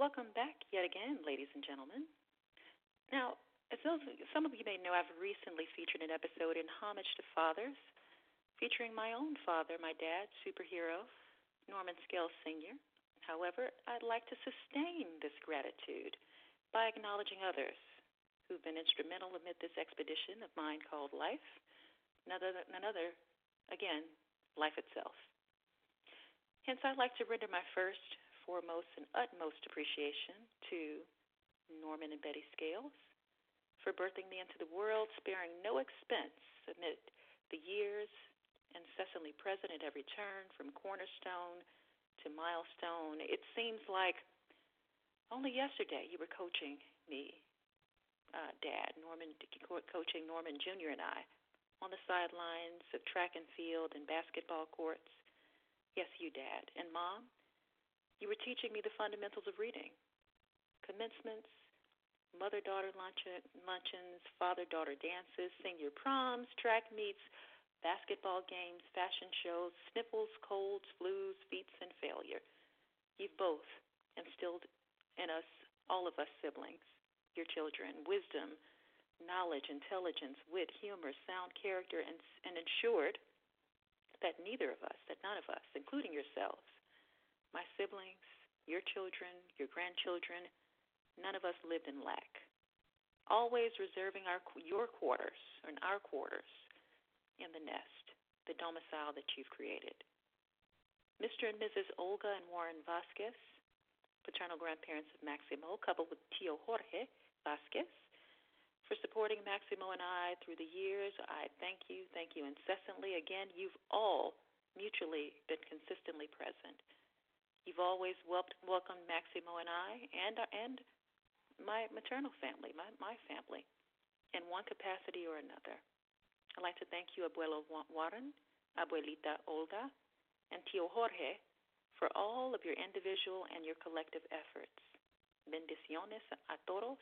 Welcome back yet again, ladies and gentlemen. Now, as those, some of you may know, I've recently featured an episode in Homage to Fathers, featuring my own father, my dad, superhero, Norman Scales Sr. However, I'd like to sustain this gratitude by acknowledging others who've been instrumental amid this expedition of mine called life, none other, none other again, life itself. Hence, I'd like to render my first foremost and utmost appreciation to Norman and Betty Scales for birthing me into the world, sparing no expense amid the years, incessantly present at every turn, from cornerstone to milestone. It seems like only yesterday you were coaching me, uh, Dad, Norman, coaching Norman Jr. and I on the sidelines of track and field and basketball courts. Yes, you, Dad. And Mom, you were teaching me the fundamentals of reading commencements, mother daughter luncheons, father daughter dances, senior proms, track meets, basketball games, fashion shows, sniffles, colds, flus, feats, and failure. You've both instilled in us, all of us siblings, your children, wisdom, knowledge, intelligence, wit, humor, sound character, and, and ensured that neither of us, that none of us, including yourselves, my siblings, your children, your grandchildren, none of us lived in lack. Always reserving our your quarters and our quarters in the nest, the domicile that you've created. Mr. and Mrs. Olga and Warren Vasquez, paternal grandparents of Maximo, coupled with Tio Jorge Vasquez, for supporting Maximo and I through the years. I thank you, thank you incessantly. Again, you've all mutually been consistently present. You've always welcomed Maximo and I and and my maternal family, my my family, in one capacity or another. I'd like to thank you, Abuelo Warren, Abuelita Olga, and Tio Jorge for all of your individual and your collective efforts. Bendiciones a todos,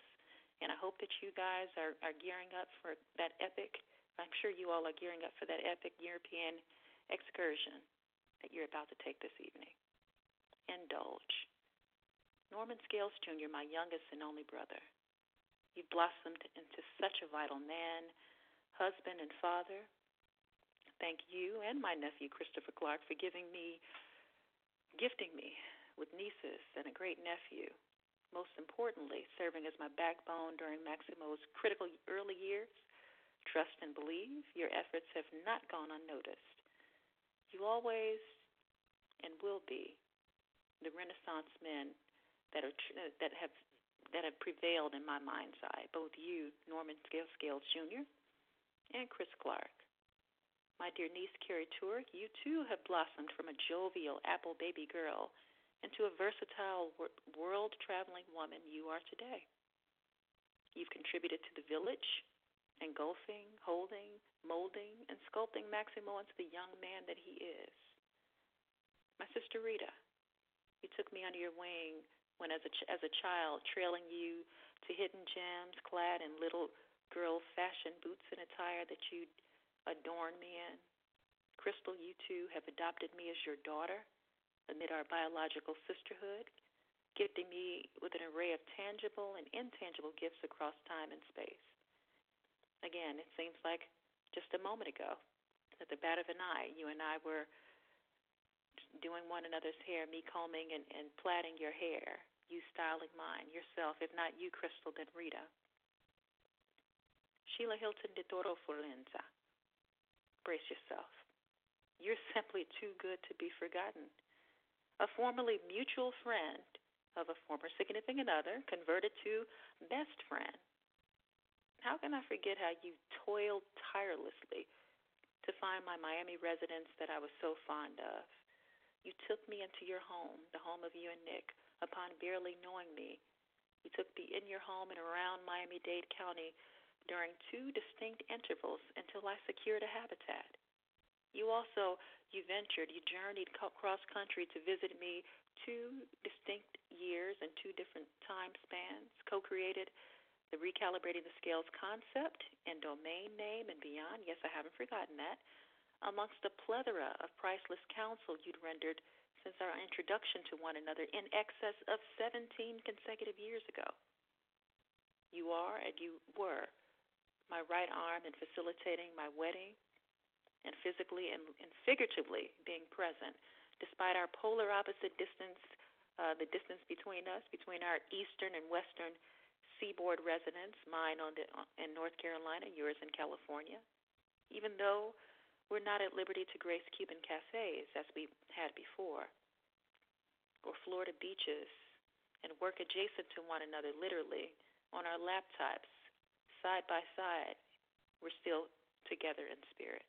and I hope that you guys are, are gearing up for that epic. I'm sure you all are gearing up for that epic European excursion that you're about to take this evening indulge. Norman Scales Jr., my youngest and only brother, you've blossomed into such a vital man, husband, and father. Thank you and my nephew Christopher Clark for giving me, gifting me with nieces and a great nephew. Most importantly, serving as my backbone during Maximo's critical early years. Trust and believe your efforts have not gone unnoticed. You always and will be the Renaissance men that are uh, that have that have prevailed in my mind's eye. Both you, Norman Scales Scales Jr., and Chris Clark. My dear niece Carrie Turk, you too have blossomed from a jovial apple baby girl into a versatile world traveling woman you are today. You've contributed to the village, engulfing, holding, molding, and sculpting Maximo into the young man that he is. My sister Rita, you took me under your wing when, as a ch- as a child, trailing you to hidden gems, clad in little girl fashion boots and attire that you'd adorn me in. Crystal, you too have adopted me as your daughter amid our biological sisterhood, gifting me with an array of tangible and intangible gifts across time and space. Again, it seems like just a moment ago, at the bat of an eye, you and I were doing one another's hair, me combing and, and plaiting your hair, you styling mine, yourself, if not you, Crystal, then Rita. Sheila Hilton de Toro Forenza, brace yourself. You're simply too good to be forgotten. A formerly mutual friend of a former significant other converted to best friend. How can I forget how you toiled tirelessly to find my Miami residence that I was so fond of? You took me into your home, the home of you and Nick, upon barely knowing me. You took me in your home and around Miami Dade County during two distinct intervals until I secured a habitat. You also you ventured, you journeyed cross country to visit me two distinct years and two different time spans, co-created the recalibrating the scales concept and domain name and beyond. Yes, I haven't forgotten that. Amongst the plethora of priceless counsel you'd rendered since our introduction to one another in excess of 17 consecutive years ago. You are and you were my right arm in facilitating my wedding and physically and, and figuratively being present, despite our polar opposite distance, uh, the distance between us, between our eastern and western seaboard residents, mine on the, in North Carolina, yours in California. Even though we're not at liberty to grace Cuban cafes as we had before, or Florida beaches, and work adjacent to one another, literally, on our laptops, side by side, we're still together in spirit.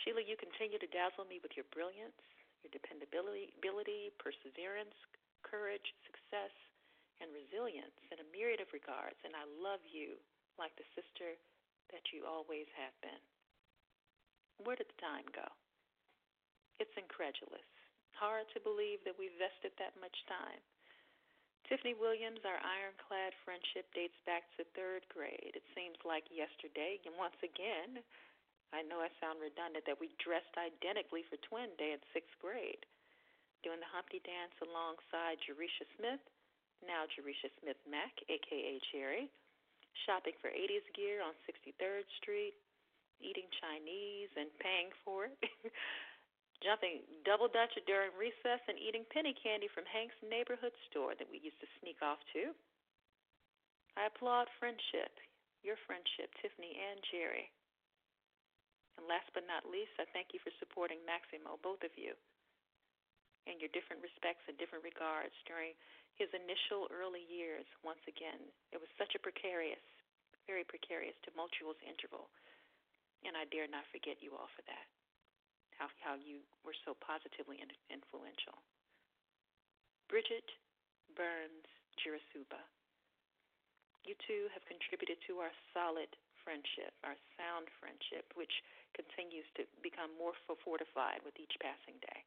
Sheila, you continue to dazzle me with your brilliance, your dependability, ability, perseverance, courage, success, and resilience in a myriad of regards, and I love you like the sister that you always have been. Where did the time go? It's incredulous. Hard to believe that we've vested that much time. Tiffany Williams, our ironclad friendship dates back to third grade. It seems like yesterday, and once again, I know I sound redundant that we dressed identically for Twin Day in sixth grade, doing the Humpty Dance alongside Jerisha Smith, now Jerisha Smith Mack, aka Jerry, shopping for 80s gear on 63rd Street, eating Chinese and paying for it, jumping double dutch during recess, and eating penny candy from Hank's neighborhood store that we used to sneak off to. I applaud friendship, your friendship, Tiffany and Jerry. And last but not least, I thank you for supporting Maximo, both of you, in your different respects and different regards during his initial early years. Once again, it was such a precarious, very precarious, tumultuous interval, and I dare not forget you all for that. How how you were so positively influential. Bridget Burns Girasuba. You two have contributed to our solid friendship, our sound friendship, which continues to become more fortified with each passing day.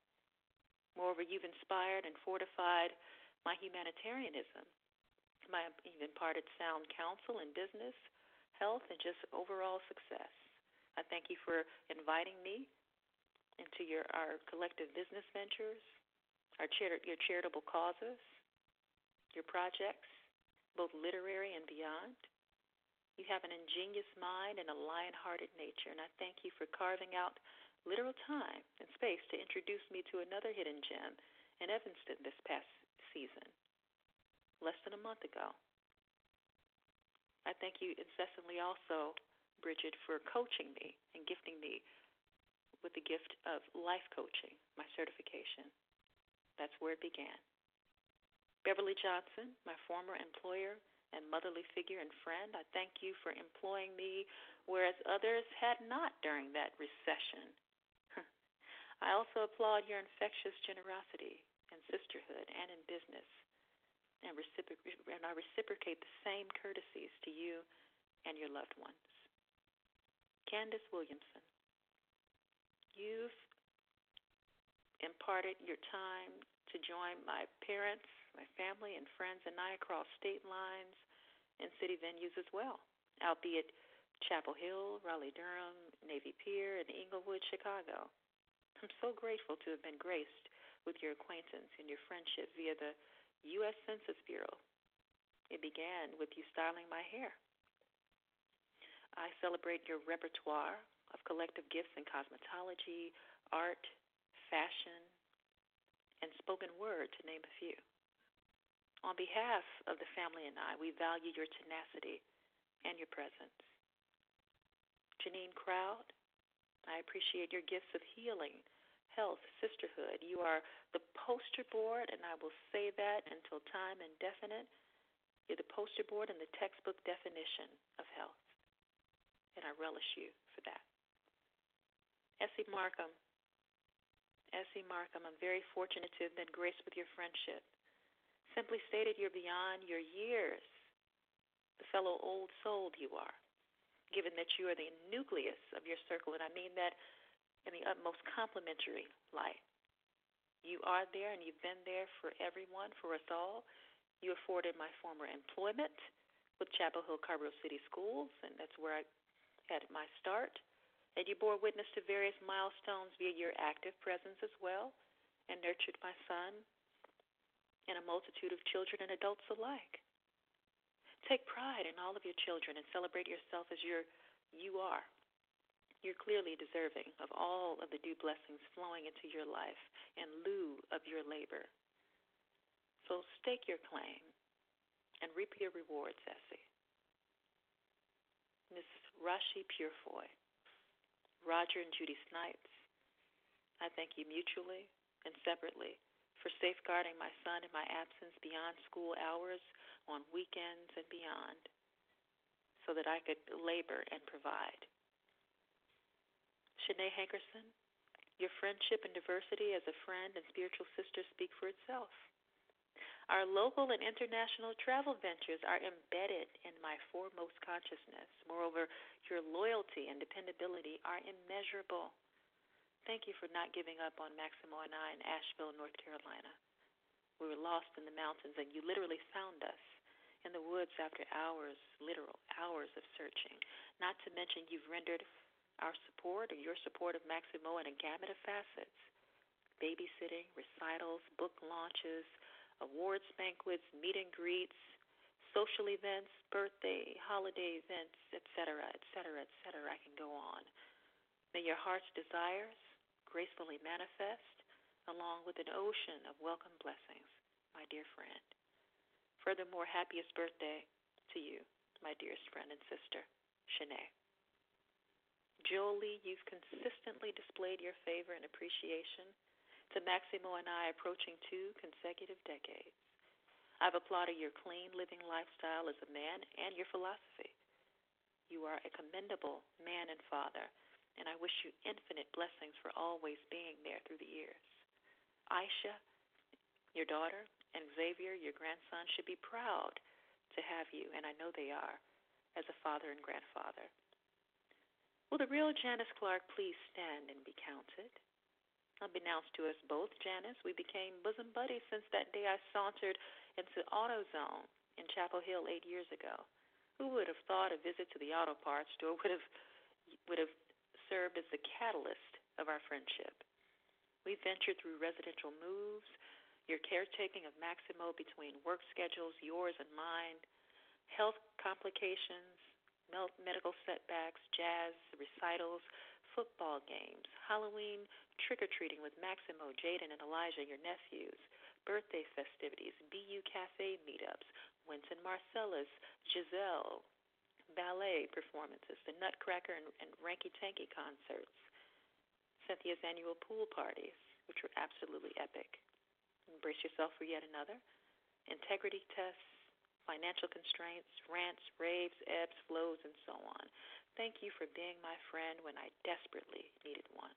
Moreover, you've inspired and fortified my humanitarianism, my imparted sound counsel in business, health, and just overall success. I thank you for inviting me into your our collective business ventures, our chari- your charitable causes, your projects, both literary and beyond. You have an ingenious mind and a lion hearted nature, and I thank you for carving out literal time and space to introduce me to another hidden gem in Evanston this past season, less than a month ago. I thank you incessantly also, Bridget, for coaching me and gifting me with the gift of life coaching, my certification. That's where it began. Beverly Johnson, my former employer, and motherly figure and friend. I thank you for employing me, whereas others had not during that recession. I also applaud your infectious generosity in sisterhood and in business, and, reciproc- and I reciprocate the same courtesies to you and your loved ones. Candace Williamson, you've imparted your time to join my parents my family and friends and I across state lines and city venues as well, albeit Chapel Hill, Raleigh Durham, Navy Pier, and Englewood, Chicago. I'm so grateful to have been graced with your acquaintance and your friendship via the U.S. Census Bureau. It began with you styling my hair. I celebrate your repertoire of collective gifts in cosmetology, art, fashion, and spoken word, to name a few. On behalf of the family and I, we value your tenacity and your presence. Janine Crowd, I appreciate your gifts of healing, health, sisterhood. You are the poster board, and I will say that until time indefinite. You're the poster board and the textbook definition of health. And I relish you for that. Essie Markham. Essie Markham, I'm very fortunate to have been graced with your friendship. Simply stated, you're beyond your years, the fellow old soul you are, given that you are the nucleus of your circle, and I mean that in the utmost complimentary light. You are there, and you've been there for everyone, for us all. You afforded my former employment with Chapel Hill Carrboro City Schools, and that's where I had my start. And you bore witness to various milestones via your active presence as well, and nurtured my son and a multitude of children and adults alike. Take pride in all of your children and celebrate yourself as you're, you are. You're clearly deserving of all of the due blessings flowing into your life in lieu of your labor. So stake your claim and reap your rewards, Essie. Miss Rashi Purefoy, Roger and Judy Snipes, I thank you mutually and separately for safeguarding my son in my absence beyond school hours, on weekends, and beyond, so that I could labor and provide. Shanae Hankerson, your friendship and diversity as a friend and spiritual sister speak for itself. Our local and international travel ventures are embedded in my foremost consciousness. Moreover, your loyalty and dependability are immeasurable. Thank you for not giving up on Maximo and I in Asheville, North Carolina. We were lost in the mountains, and you literally found us in the woods after hours, literal hours of searching. Not to mention, you've rendered our support or your support of Maximo in a gamut of facets babysitting, recitals, book launches, awards banquets, meet and greets, social events, birthday, holiday events, etc., etc., etc. I can go on. May your heart's desires gracefully manifest, along with an ocean of welcome blessings, my dear friend. Furthermore, happiest birthday to you, my dearest friend and sister, Shanae. Jolie, you've consistently displayed your favor and appreciation to Maximo and I approaching two consecutive decades. I've applauded your clean living lifestyle as a man and your philosophy. You are a commendable man and father and I wish you infinite blessings for always being there through the years. Aisha, your daughter, and Xavier, your grandson, should be proud to have you, and I know they are, as a father and grandfather. Will the real Janice Clark please stand and be counted? Unbeknownst to us both, Janice, we became bosom buddies since that day I sauntered into AutoZone in Chapel Hill eight years ago. Who would have thought a visit to the auto parts store would have would have served as the catalyst of our friendship. We ventured through residential moves, your caretaking of Maximo between work schedules, yours and mine, health complications, medical setbacks, jazz recitals, football games, Halloween trick or treating with Maximo, Jaden, and Elijah, your nephews, birthday festivities, BU Cafe meetups, Wynton Marsalis, Giselle, ballet performances, the Nutcracker and, and Ranky Tanky concerts, Cynthia's annual pool parties, which were absolutely epic. Embrace yourself for yet another. Integrity tests, financial constraints, rants, raves, ebbs, flows, and so on. Thank you for being my friend when I desperately needed one.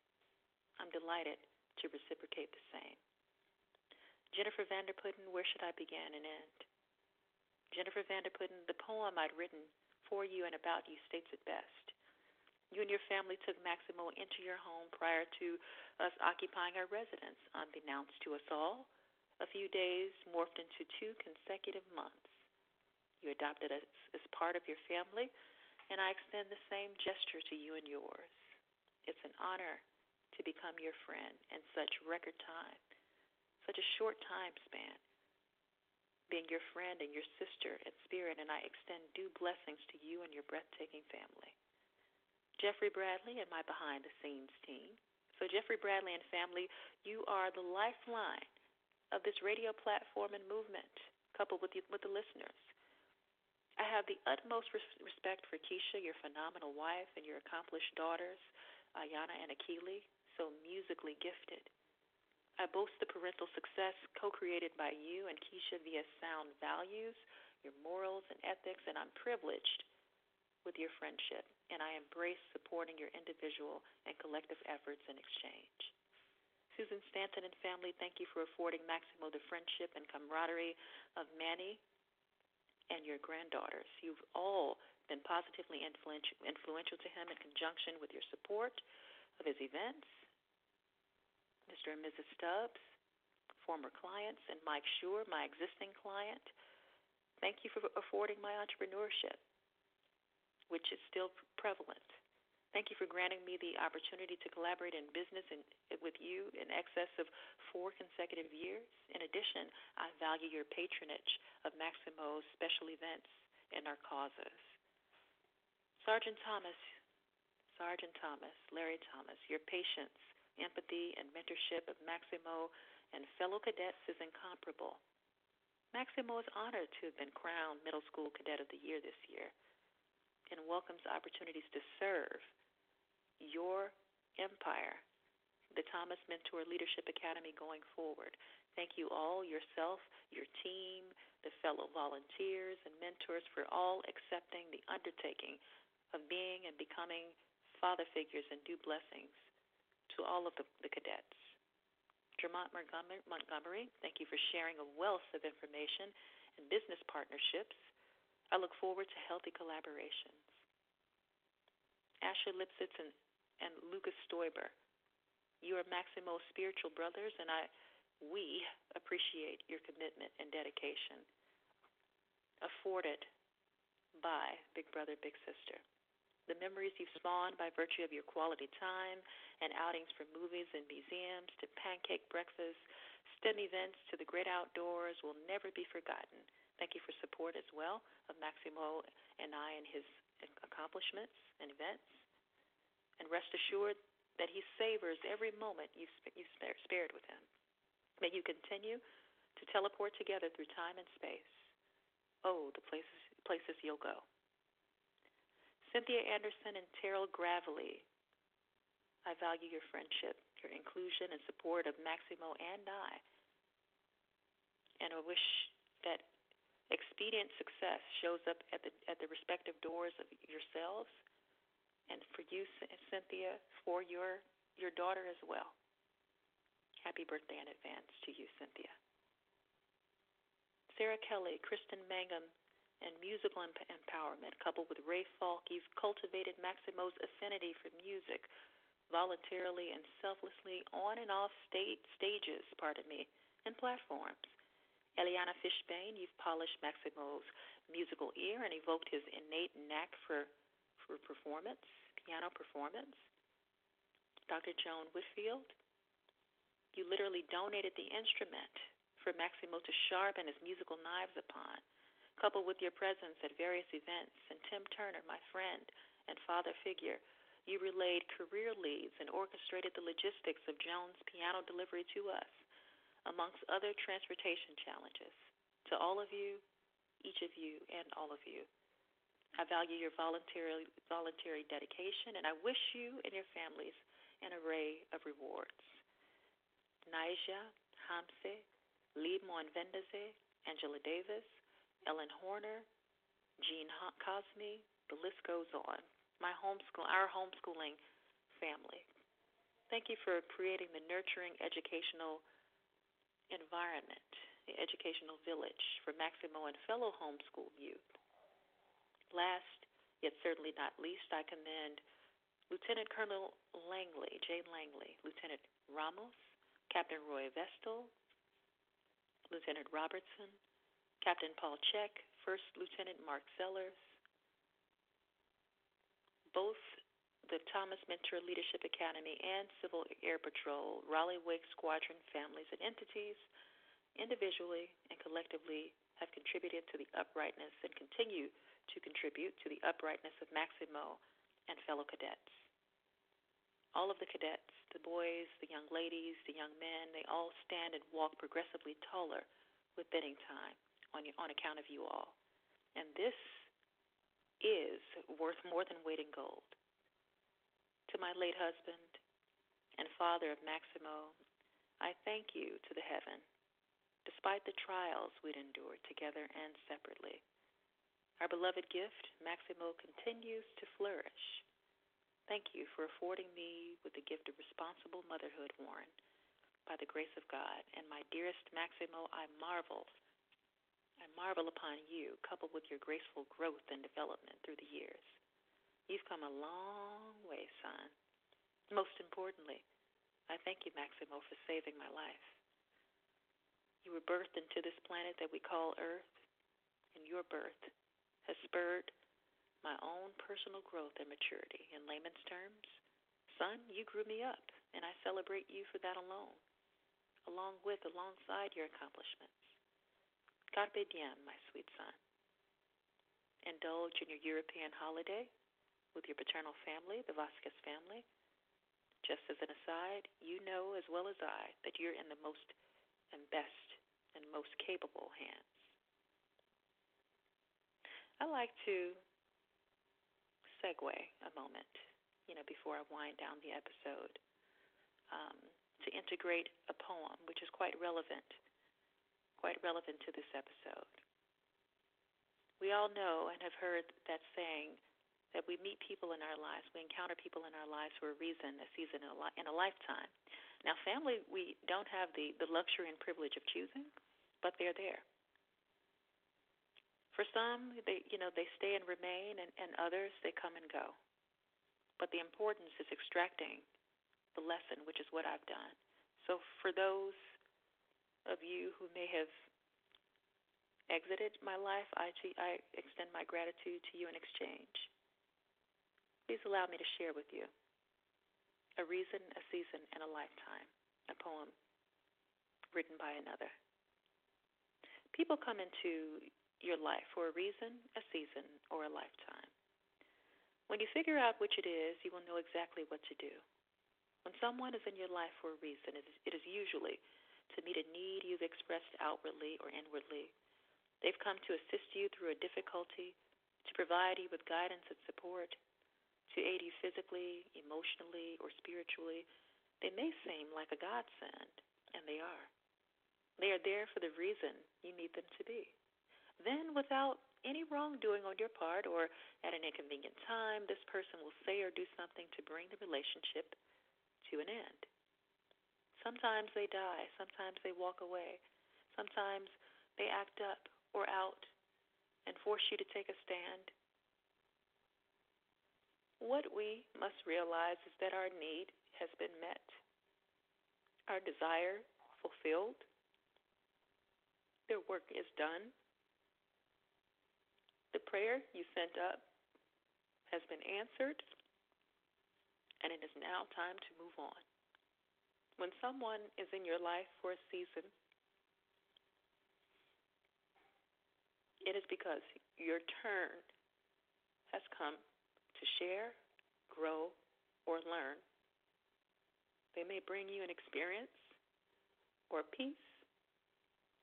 I'm delighted to reciprocate the same. Jennifer Vanderputten, where should I begin and end? Jennifer Vanderputten, the poem I'd written for you and about you states it best. You and your family took Maximo into your home prior to us occupying our residence. Unbeknownst to us all, a few days morphed into two consecutive months. You adopted us as part of your family, and I extend the same gesture to you and yours. It's an honor to become your friend in such record time, such a short time span being your friend and your sister in spirit, and I extend due blessings to you and your breathtaking family. Jeffrey Bradley and my behind the scenes team. So, Jeffrey Bradley and family, you are the lifeline of this radio platform and movement, coupled with, you, with the listeners. I have the utmost res- respect for Keisha, your phenomenal wife, and your accomplished daughters. Ayana and Akili, so musically gifted. I boast the parental success co created by you and Keisha via sound values, your morals and ethics, and I'm privileged with your friendship, and I embrace supporting your individual and collective efforts in exchange. Susan Stanton and family, thank you for affording Maximo the friendship and camaraderie of Manny and your granddaughters. You've all been positively influential to him in conjunction with your support of his events Mr. and Mrs. Stubbs, former clients, and Mike Shure, my existing client. Thank you for affording my entrepreneurship, which is still prevalent. Thank you for granting me the opportunity to collaborate in business and with you in excess of four consecutive years. In addition, I value your patronage of Maximo's special events and our causes. Sergeant Thomas, Sergeant Thomas, Larry Thomas, your patience empathy, and mentorship of Maximo and fellow cadets is incomparable. Maximo is honored to have been crowned Middle School Cadet of the Year this year and welcomes opportunities to serve your empire, the Thomas Mentor Leadership Academy, going forward. Thank you all, yourself, your team, the fellow volunteers and mentors for all accepting the undertaking of being and becoming father figures and do blessings to all of the, the cadets. Dermont Montgomery, thank you for sharing a wealth of information and business partnerships. I look forward to healthy collaborations. Asher Lipsitz and, and Lucas Stoiber, you are Maximo's spiritual brothers, and I, we appreciate your commitment and dedication afforded by Big Brother, Big Sister the memories you've spawned by virtue of your quality time and outings for movies and museums to pancake breakfasts, STEM events to the great outdoors will never be forgotten. Thank you for support as well of Maximo and I and his accomplishments and events. And rest assured that he savors every moment you've, you've spared with him. May you continue to teleport together through time and space. Oh, the places places you'll go. Cynthia Anderson and Terrell Gravely, I value your friendship, your inclusion and support of Maximo and I. And I wish that expedient success shows up at the at the respective doors of yourselves and for you Cynthia for your your daughter as well. Happy birthday in advance to you Cynthia. Sarah Kelly, Kristen Mangum, and musical emp- empowerment, coupled with Ray Falk, you've cultivated Maximo's affinity for music voluntarily and selflessly on and off state stages, pardon me, and platforms. Eliana Fishbane, you've polished Maximo's musical ear and evoked his innate knack for, for performance, piano performance. Dr. Joan Whitfield, you literally donated the instrument for Maximo to sharpen his musical knives upon coupled with your presence at various events, and Tim Turner, my friend and father figure, you relayed career leads and orchestrated the logistics of Joan's piano delivery to us, amongst other transportation challenges. To all of you, each of you, and all of you, I value your voluntary, voluntary dedication, and I wish you and your families an array of rewards. Naija, Hamse, Lee Moenvendeze, Angela Davis, Ellen Horner, Jean Cosme, the list goes on. My homeschool, our homeschooling family. Thank you for creating the nurturing educational environment, the educational village for Maximo and fellow homeschool youth. Last, yet certainly not least, I commend Lieutenant Colonel Langley, Jane Langley, Lieutenant Ramos, Captain Roy Vestal, Lieutenant Robertson, Captain Paul Check, First Lieutenant Mark Sellers, both the Thomas Mentor Leadership Academy and Civil Air Patrol, Raleigh Wake Squadron families and entities, individually and collectively, have contributed to the uprightness and continue to contribute to the uprightness of Maximo and fellow cadets. All of the cadets, the boys, the young ladies, the young men, they all stand and walk progressively taller with bidding time on, on account of you all. And this is worth more than weight in gold. to my late husband and father of Maximo, I thank you to the heaven, despite the trials we'd endured together and separately. Our beloved gift, Maximo, continues to flourish. Thank you for affording me with the gift of responsible motherhood, Warren, by the grace of God. And my dearest Maximo, I marvel. Marvel upon you, coupled with your graceful growth and development through the years. You've come a long way, son. Most importantly, I thank you, Maximo, for saving my life. You were birthed into this planet that we call Earth, and your birth has spurred my own personal growth and maturity. In layman's terms, son, you grew me up, and I celebrate you for that alone, along with, alongside your accomplishments. Carpe diem, my sweet son. Indulge in your European holiday with your paternal family, the Vasquez family. Just as an aside, you know as well as I that you're in the most and best and most capable hands. I like to segue a moment, you know, before I wind down the episode, um, to integrate a poem which is quite relevant, quite relevant to this episode. We all know and have heard that saying, that we meet people in our lives, we encounter people in our lives for a reason, a season, in a, a lifetime. Now, family, we don't have the, the luxury and privilege of choosing, but they're there. For some, they you know they stay and remain, and, and others they come and go. But the importance is extracting the lesson, which is what I've done. So for those of you who may have exited my life, I, extend my gratitude to you in exchange. Please allow me to share with you A Reason, a Season, and a Lifetime, a poem written by another. People come into your life for a reason, a season, or a lifetime. When you figure out which it is, you will know exactly what to do. When someone is in your life for a reason, it is usually to meet a need you've expressed outwardly or inwardly. They've come to assist you through a difficulty, to provide you with guidance and support, to aid you physically, emotionally, or spiritually, they may seem like a godsend, and they are. They are there for the reason you need them to be. Then, without any wrongdoing on your part or at an inconvenient time, this person will say or do something to bring the relationship to an end. Sometimes they die, sometimes they walk away, sometimes they act up or out and force you to take a stand. What we must realize is that our need has been met, our desire fulfilled, their work is done. The prayer you sent up has been answered, and it is now time to move on. When someone is in your life for a season, it is because your turn has come to share, grow, or learn. They may bring you an experience or peace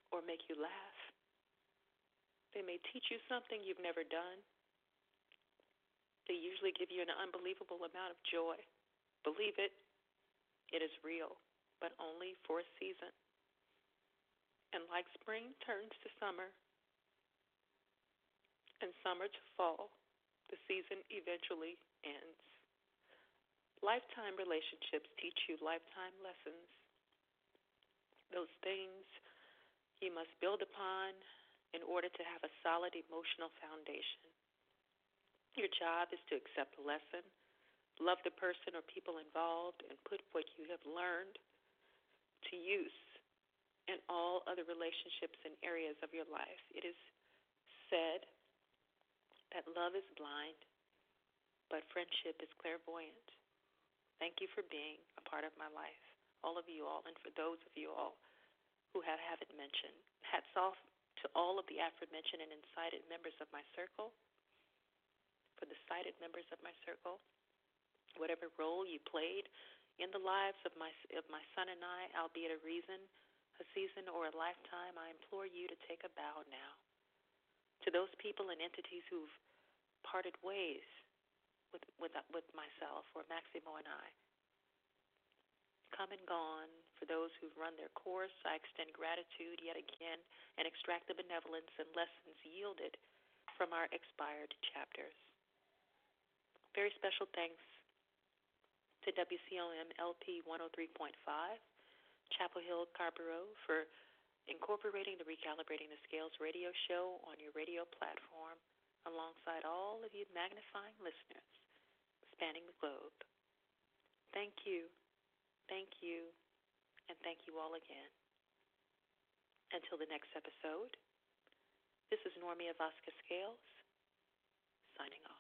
or make you laugh. They may teach you something you've never done. They usually give you an unbelievable amount of joy. Believe it, it is real, but only for a season. And like spring turns to summer and summer to fall, the season eventually ends. Lifetime relationships teach you lifetime lessons. Those things you must build upon in order to have a solid emotional foundation. Your job is to accept the lesson, love the person or people involved, and put what you have learned to use in all other relationships and areas of your life. It is said that love is blind, but friendship is clairvoyant. Thank you for being a part of my life, all of you all, and for those of you all who have haven't mentioned. Hats off to all of the aforementioned and incited members of my circle, for the cited members of my circle, whatever role you played in the lives of my of my son and I, albeit a reason, a season, or a lifetime, I implore you to take a bow now. To those people and entities who've parted ways with with with myself or Maximo and I. Come and gone. For those who've run their course, I extend gratitude yet again and extract the benevolence and lessons yielded from our expired chapters. Very special thanks to WCOM LP 103.5, Chapel Hill, Carrboro, for incorporating the Recalibrating the Scales radio show on your radio platform alongside all of you magnifying listeners spanning the globe. Thank you, thank you, and thank you all again. Until the next episode, this is Normia Vasquez Scales signing off.